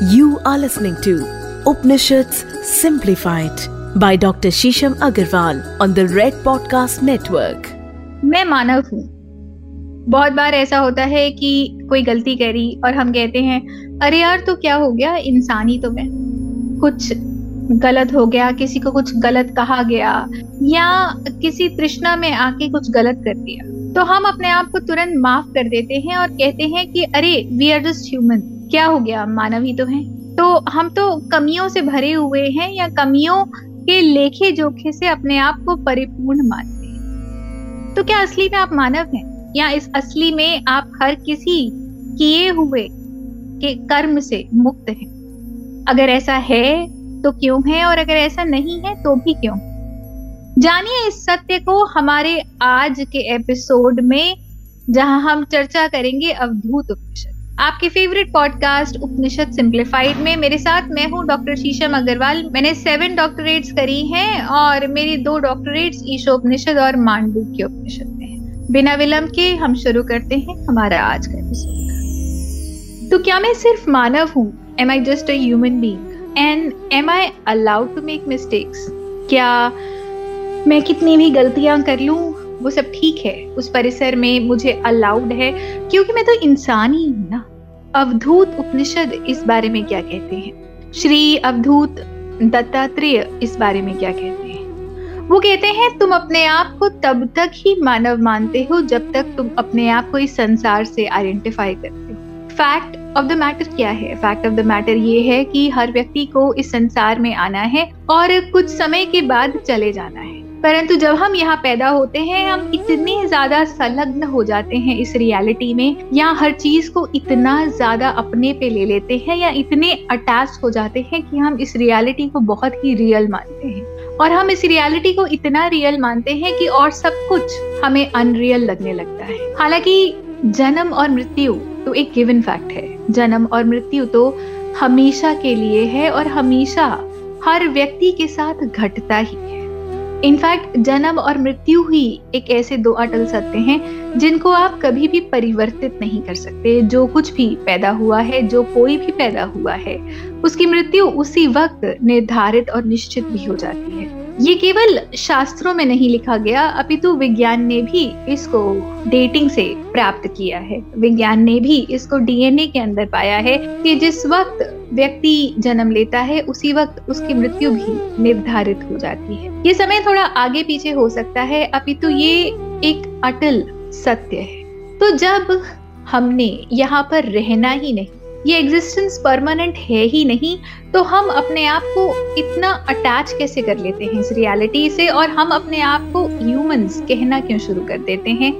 You are listening to Upanishads Simplified by Dr. Shisham Agarwal on the Red Podcast Network. मैं मानव हूँ बहुत बार ऐसा होता है कि कोई गलती करी और हम कहते हैं, अरे यार तो क्या हो गया इंसानी तो मैं कुछ गलत हो गया, किसी को कुछ गलत कहा गया या किसी तृष्णा में आके कुछ गलत कर दिया तो हम अपने आप को तुरंत माफ़ कर देते हैं और कहते हैं कि, अरे वी आर जस्ट ह्यूमन क्या हो गया? मानव ही तो है। तो हम तो कमियों से भरे हुए हैं या कमियों के लेखे जोखे से अपने आप को परिपूर्ण मानते हैं। तो क्या असली में आप मानव हैं? या इस असली में आप हर किसी किए हुए के कर्म से मुक्त हैं? अगर ऐसा है तो क्यों है? और अगर ऐसा नहीं है तो भी क्यों? जानिए इस सत्य को हमारे आज के एपिसोड में, जहाँ हम चर्चा करेंगे अवधूत उपनिषद। आपके फेवरेट पॉडकास्ट उपनिषद सिंप्लीफाइड में मेरे साथ मैं हूँ डॉक्टर शीशम अग्रवाल। मैंने सेवन डॉक्टरेट्स करी हैं और मेरी दो डॉक्टरेट्स ईशो उपनिषद और मांडुक्य उपनिषद में बिना विलंब के हम शुरू करते हैं हमारा आज का एपिसोड तो क्या मैं सिर्फ़ मानव हूँ? Am I just human being and am I allowed to make mistakes क्या मैं कितनी भी गलतियाँ कर लूँ, वो सब ठीक है? उस परिसर में मुझे अलाउड है? क्योंकि मैं तो इंसान ही हूँ ना। अवधूत उपनिषद इस बारे में क्या कहते हैं? श्री अवधूत दत्तात्रेय इस बारे में क्या कहते हैं? वो कहते हैं, तुम अपने आप को तब तक ही मानव मानते हो जब तक तुम अपने आप को इस संसार से आइडेंटिफाई करते हो. फैक्ट ऑफ़ द मैटर क्या है? फैक्ट ऑफ़ द मैटर ये है कि हर व्यक्ति को इस संसार में आना है और कुछ समय के बाद चले जाना है। परंतु जब हम यहाँ पैदा होते हैं हम इतने ज़्यादा संलग्न हो जाते हैं इस रियलिटी में या हर चीज़ को इतना ज़्यादा अपने पे ले लेते हैं या इतने अटैच हो जाते हैं कि हम इस रियलिटी को बहुत ही रियल मानते हैं। और हम इस रियलिटी को इतना रियल मानते हैं कि और सब कुछ हमें अनरियल लगने लगता है। हालाँकि जन्म और मृत्यु तो एक गिवन फैक्ट है। जन्म और मृत्यु तो हमेशा के लिए है और हमेशा हर व्यक्ति के साथ घटता ही है। इनफैक्ट जन्म और मृत्यु ही एक ऐसे दो अटल सत्य हैं, जिनको आप कभी भी परिवर्तित नहीं कर सकते। जो कुछ भी पैदा हुआ है, जो कोई भी पैदा हुआ है, उसकी मृत्यु उसी वक्त निर्धारित और निश्चित भी हो जाती है। ये केवल शास्त्रों में नहीं लिखा गया, अपितु विज्ञान ने भी इसको डेटिंग से प्राप्त किया है। विज्ञान ने भी इसको डीएनए के अंदर पाया है कि जिस वक्त व्यक्ति जन्म लेता है, उसी वक्त उसकी मृत्यु भी निर्धारित हो जाती है। ये समय थोड़ा आगे पीछे हो सकता है, अपितु ये एक अटल सत्य है। तो जब हमने यहाँ पर रहना ही नहीं ये एग्जिस्टेंस परमानेंट है ही नहीं तो हम अपने आप को इतना अटैच कैसे कर लेते हैं इस रियलिटी से? और हम अपने आप को ह्यूमंस कहना क्यों शुरू कर देते हैं?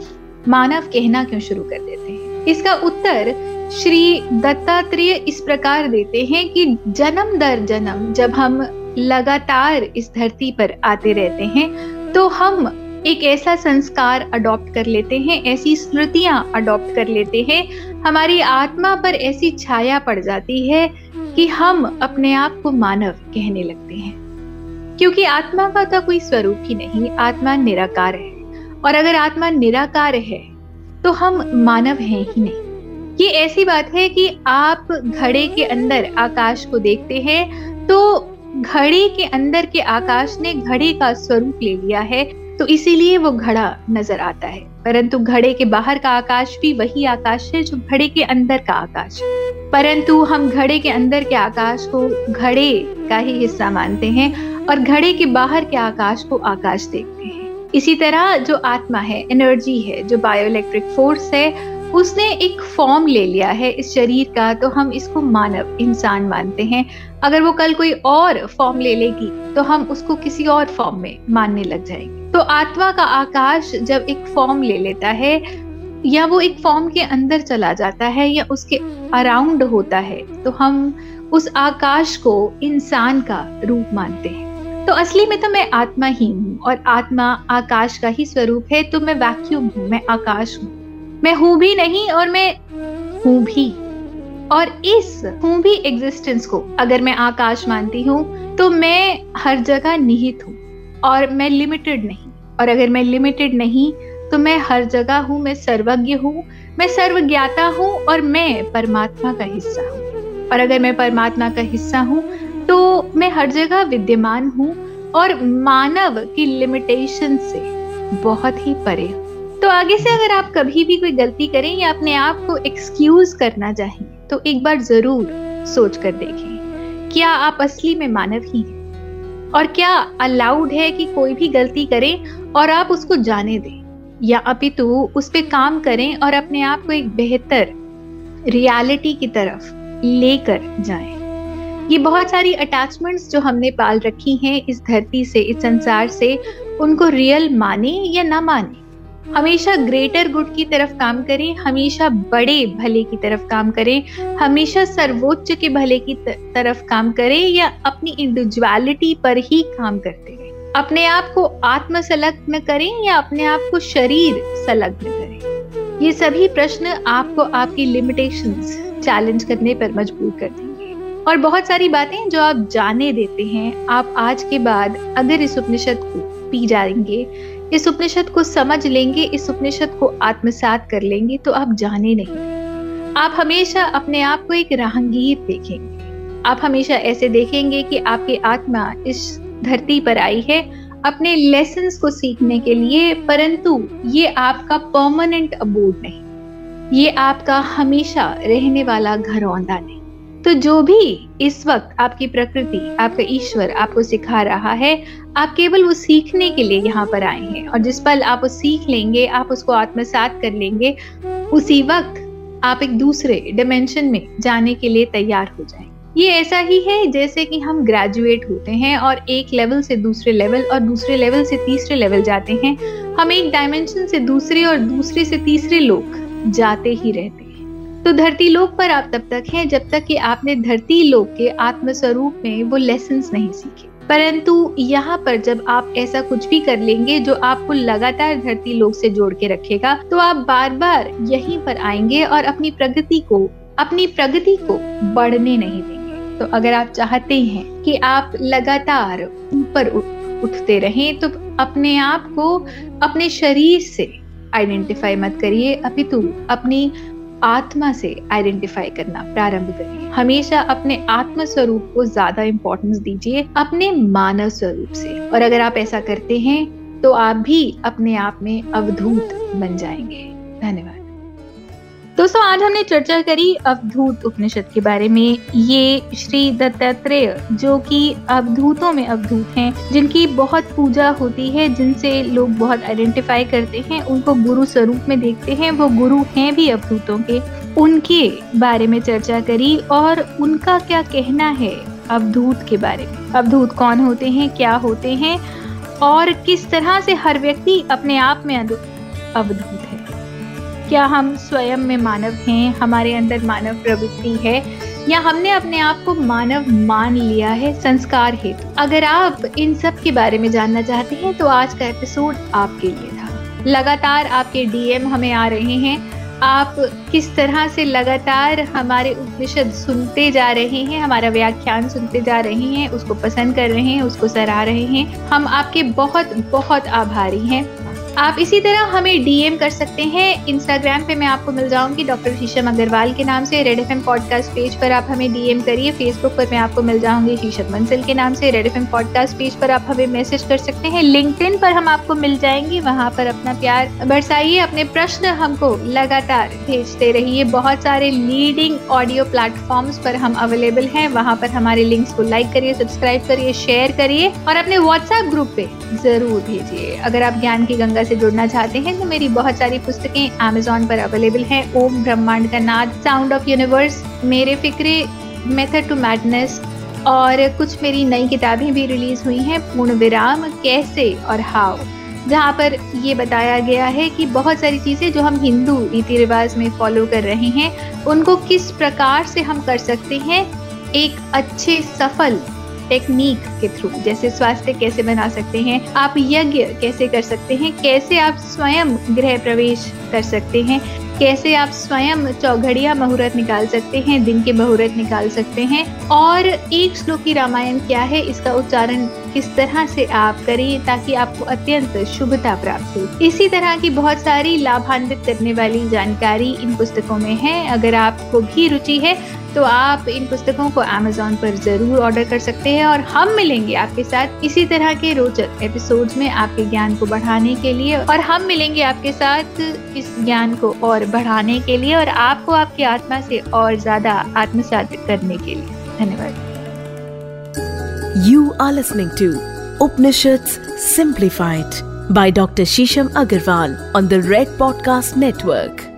मानव कहना क्यों शुरू कर देते हैं? इसका उत्तर श्री दत्तात्रेय इस प्रकार देते हैं कि जन्म दर जन्म जब हम लगातार इस धरती पर आते रहते हैं तो हम एक ऐसा संस्कार अडॉप्ट कर लेते हैं, ऐसी स्मृतियाँ अडॉप्ट कर लेते हैं। हमारी आत्मा पर ऐसी छाया पड़ जाती है कि हम अपने आप को मानव कहने लगते हैं। क्योंकि आत्मा का तो कोई स्वरूप ही नहीं, आत्मा निराकार है। और अगर आत्मा निराकार है तो हम मानव हैं ही नहीं। ये ऐसी बात है कि आप घड़े के अंदर आकाश को देखते हैं तो घड़े के अंदर के आकाश ने घड़े का स्वरूप ले लिया है। तो इसीलिए वो घड़ा नज़र आता है। परंतु घड़े के बाहर का आकाश भी वही आकाश है जो घड़े के अंदर का आकाश परंतु हम घड़े के अंदर के आकाश को घड़े का ही हिस्सा मानते हैं और घड़े के बाहर के आकाश को आकाश देखते हैं। इसी तरह जो आत्मा है एनर्जी है, जो बायोइलेक्ट्रिक फोर्स है, उसने एक फॉर्म ले लिया है इस शरीर का तो हम इसको मानव इंसान मानते हैं। अगर वो कल कोई और फॉर्म ले लेगी तो हम उसको किसी और फॉर्म में मानने लग जाएँगे। तो आत्मा का आकाश जब एक फॉर्म ले लेता है, या वो एक फॉर्म के अंदर चला जाता है, या उसके अराउंड होता है तो हम उस आकाश को इंसान का रूप मानते हैं। तो असली में तो मैं आत्मा ही हूँ, और आत्मा आकाश का ही स्वरूप है तो मैं वैक्यूम हूँ, मैं आकाश हूँ। मैं हूँ भी नहीं, और मैं हूँ भी। और इस हूँ भी एग्जिस्टेंस को अगर मैं आकाश मानती हूँ तो मैं हर जगह निहित हूँ। और मैं लिमिटेड नहीं। और अगर मैं लिमिटेड नहीं तो मैं हर जगह हूँ, मैं सर्वज्ञ हूँ, मैं सर्वज्ञाता हूँ और मैं परमात्मा का हिस्सा हूँ। और अगर मैं परमात्मा का हिस्सा हूँ तो मैं हर जगह विद्यमान हूँ और मानव की लिमिटेशन से बहुत ही परे हूँ। तो आगे से अगर आप कभी भी कोई गलती करें या अपने आप को एक्सक्यूज करना चाहें तो एक बार ज़रूर सोच कर देखें, क्या आप असली में मानव ही हैं? और क्या अलाउड है कि कोई भी गलती करे और आप उसको जाने दें? या अपितु उस पर काम करें और अपने आप को एक बेहतर रियलिटी की तरफ़ लेकर जाएँ। ये बहुत सारी अटैचमेंट्स जो हमने पाल रखी हैं इस धरती से, इस संसार से, उनको रियल माने या ना माने? हमेशा ग्रेटर गुड की तरफ़ काम करें, हमेशा बड़े भले की तरफ़ काम करें, हमेशा सर्वोच्च के भले की तरफ़ काम करें या अपनी इंडिविजुअलिटी पर ही काम करते रहें। अपने आप को आत्म संलग्न करें या अपने आप को शरीर संलग्न करें। ये सभी प्रश्न आपको आपकी लिमिटेशंस चैलेंज करने पर मजबूर कर देंगे। और बहुत सारी बातें जो आप जाने देते हैं, आप आज के बाद अगर इस उपनिषद को पी जाएँगे इस उपनिषद को समझ लेंगे, इस उपनिषद को आत्मसात कर लेंगे तो आप जाने नहीं। आप हमेशा अपने आप को एक राहगीर देखेंगे। आप हमेशा ऐसे देखेंगे कि आपकी आत्मा इस धरती पर आई है, अपने लेसन को सीखने के लिए, परंतु ये आपका परमानेंट अबोर्ड नहीं। ये आपका हमेशा रहने वाला घर औंदा नहीं। तो जो भी इस वक्त आपकी प्रकृति, आपका ईश्वर आपको सिखा रहा है, आप केवल वो सीखने के लिए यहाँ पर आए हैं और जिस पल आप वो सीख लेंगे, आप उसको आत्मसात कर लेंगे, उसी वक्त आप एक दूसरे डिमेंशन में जाने के लिए तैयार हो जाएँगे ये ऐसा ही है जैसे कि हम ग्रेजुएट होते हैं और एक लेवल से दूसरे लेवल और दूसरे लेवल से तीसरे लेवल जाते हैं। हम एक डायमेंशन से दूसरे और दूसरे से तीसरे लोग जाते ही रहते हैं। तो धरती लोक पर आप तब तक हैं जब तक कि आपने धरती लोक के आत्म स्वरूप में वो लेसन नहीं सीखे। परंतु यहाँ पर जब आप ऐसा कुछ भी कर लेंगे जो आपको लगातार धरती लोक से जोड़ के रखेगा तो आप बार बार यहीं पर आएँगे और अपनी प्रगति को, अपनी प्रगति को बढ़ने नहीं देंगे। तो अगर आप चाहते हैं कि आप लगातार ऊपर उठते रहें तो अपने आप को, अपने शरीर से आइडेंटिफाई मत करिए। अपितु अपनी आत्मा से आइडेंटिफाई करना प्रारंभ करें। हमेशा अपने आत्म स्वरूप को ज़्यादा इम्पोर्टेंस दीजिए अपने मानव स्वरूप से। और अगर आप ऐसा करते हैं तो आप भी अपने आप में अवधूत बन जाएँगे। धन्यवाद। दोस्तों, आज हमने चर्चा करी अवधूत उपनिषद के बारे में। ये श्री दत्तात्रेय, जो कि अवधूतों में अवधूत हैं, जिनकी बहुत पूजा होती है, जिनसे लोग बहुत आइडेंटिफाई करते हैं, उनको गुरु स्वरूप में देखते हैं, वो गुरु हैं भी अवधूतों के। उनके बारे में चर्चा करी और उनका क्या कहना है अवधूत के बारे में? अवधूत कौन होते हैं, क्या होते हैं, और किस तरह से हर व्यक्ति अपने आप में अवधूत है। क्या हम स्वयं में मानव हैं? हमारे अंदर मानव प्रवृत्ति है या हमने अपने आप को मानव मान लिया है? संस्कार हेतु। अगर आप इन सब के बारे में जानना चाहते हैं तो आज का एपिसोड आपके लिए था। लगातार आपके डीएम हमें आ रहे हैं। आप किस तरह से लगातार हमारे उपनिषद सुनते जा रहे हैं, हमारा व्याख्यान सुनते जा रहे हैं, उसको पसंद कर रहे हैं, उसको सराह रहे हैं, हम आपके बहुत बहुत आभारी हैं। आप इसी तरह हमें डीएम कर सकते हैं। इंस्टाग्राम पे मैं आपको मिल जाऊँगी डॉक्टर शीशम अग्रवाल के नाम से। Red F M podcast page पर आप हमें डीएम करिए। फेसबुक पर मैं आपको मिल जाऊँगी शीशम मंसिल के नाम से। Red F M podcast page पर आप हमें मैसेज कर सकते हैं। लिंक्डइन पर हम आपको मिल जाएँगे। वहाँ पर अपना प्यार बरसाइए। अपने प्रश्न हमको लगातार भेजते रहिए। बहुत सारे लीडिंग ऑडियो प्लेटफॉर्म्स पर हम अवेलेबल हैं। वहाँ पर हमारे लिंक्स को लाइक करिए सब्सक्राइब करिए शेयर करिए और अपने व्हाट्सएप ग्रुप पे ज़रूर भेजिए। अगर आप ज्ञान की गंगा से जुड़ना चाहते हैं तो मेरी बहुत सारी पुस्तकें अमेजोन पर अवेलेबल हैं। ओम ब्रह्मांड का नाद साउंड ऑफ़ यूनिवर्स मेरे फिक्रे मेथड टू मैडनेस और कुछ मेरी नई किताबें भी रिलीज़ हुई हैं, पूर्ण विराम, कैसे और हाउ जहाँ पर ये बताया गया है कि बहुत सारी चीज़ें जो हम हिंदू रीति रिवाज में फॉलो कर रहे हैं, उनको किस प्रकार से हम कर सकते हैं? एक अच्छे, सफल टेक्निक के थ्रू जैसे स्वास्थ्य कैसे बना सकते हैं, आप यज्ञ कैसे कर सकते हैं, कैसे आप स्वयं गृह प्रवेश कर सकते हैं, कैसे आप स्वयं चौघड़िया मुहूर्त निकाल सकते हैं, दिन के मुहूर्त निकाल सकते हैं, और एक श्लोकी रामायण क्या है, इसका उच्चारण किस तरह से आप करें ताकि आपको अत्यंत शुभता प्राप्त हो। इसी तरह की बहुत सारी लाभान्वित करने वाली जानकारी इन पुस्तकों में है, अगर आपको भी रुचि है तो आप इन पुस्तकों को अमेजोन पर ज़रूर ऑर्डर कर सकते हैं और हम मिलेंगे आपके साथ इसी तरह के रोचक एपिसोड्स में आपके ज्ञान को बढ़ाने के लिए और हम मिलेंगे आपके साथ इस ज्ञान को और बढ़ाने के लिए और आपको आपकी आत्मा से और ज़्यादा आत्मसात करने के लिए धन्यवाद You are listening to Upanishads Simplified by Dr. Shisham Agarwal on the Red Podcast Network.